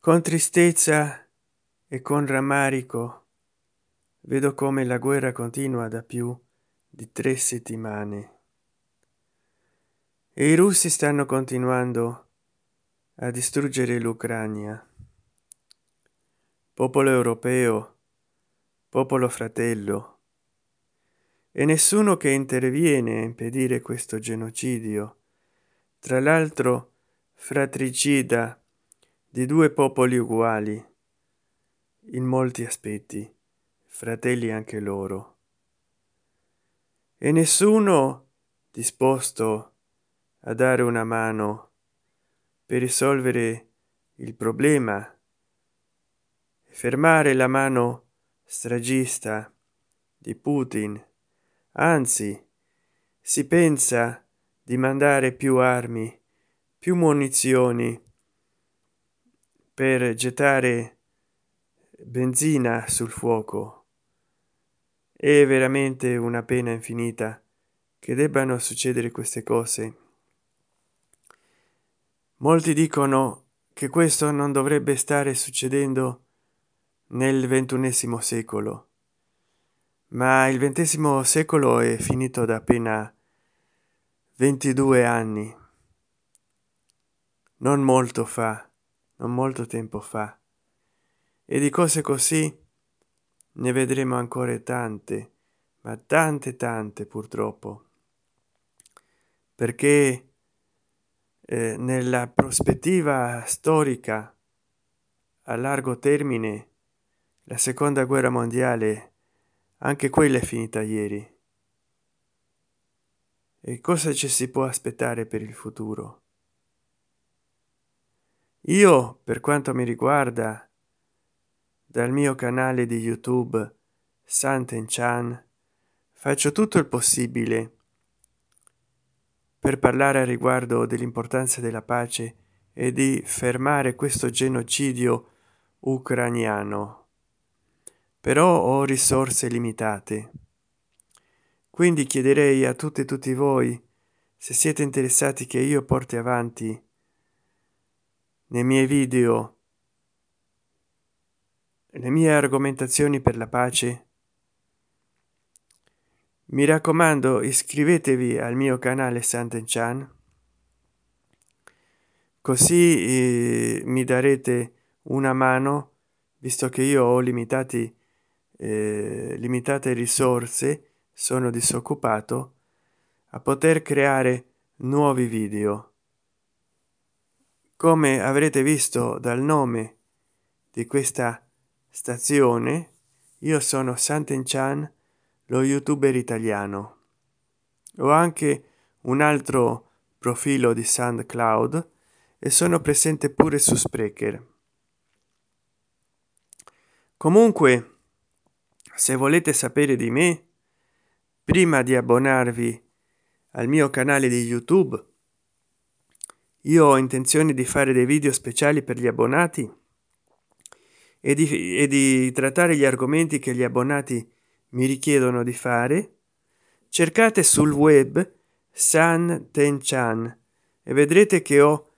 con tristezza e con rammarico vedo come la guerra continua da più di tre settimane. E i russi stanno continuando a distruggere l'ucrania. Popolo europeo popolo fratello. E nessuno che interviene a impedire questo genocidio. Tra l'altro fratricida di due popoli uguali in molti aspetti fratelli anche loro. E nessuno disposto a dare una mano per risolvere il problema fermare la mano stragista di putin. Anzi si pensa di mandare più armi più munizioni per gettare benzina sul fuoco. È veramente una pena infinita che debbano succedere queste cose. Molti dicono che questo non dovrebbe stare succedendo nel ventunesimo secolo ma il ventesimo secolo è finito da appena 22 anni. Non molto fa non molto tempo fa. E di cose così ne vedremo ancora tante ma tante tante purtroppo. Perché eh, nella prospettiva storica a largo termine la seconda guerra mondiale anche quella è finita ieri. E cosa ci si può aspettare per il futuro io per quanto mi riguarda dal mio canale di youtube santen chan faccio tutto il possibile per parlare a riguardo dell'importanza della pace e di fermare questo genocidio ucraniano però ho risorse limitate. Quindi chiederei a tutte e tutti voi se siete interessati che io porti avanti nei miei video le mie argomentazioni per la pace. Mi raccomando iscrivetevi al mio canale santen chan così eh, mi darete una mano visto che io ho limitati eh, limitate risorse sono disoccupato a poter creare nuovi video come avrete visto dal nome di questa stazione io sono santen chan lo youtuber italiano. Ho anche un altro profilo di soundcloud e sono presente pure su sprecher comunque se volete sapere di me prima di abbonarvi al mio canale di youtube io ho intenzione di fare dei video speciali per gli abbonati e di, e di trattare gli argomenti che gli abbonati mi richiedono di fare. Cercate sul web san ten chan e vedrete che ho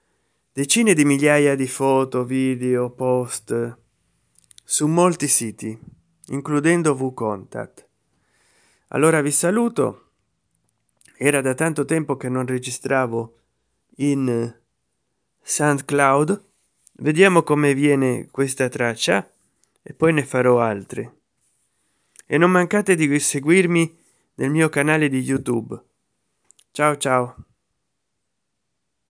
decine di migliaia di foto video post su molti siti includendo vcontact allora vi saluto. Era da tanto tempo che non registravo in soundcloud. Vediamo come viene questa traccia e poi ne farò altre e non mancate di seguirmi nel mio canale di youtube. Ciao ciao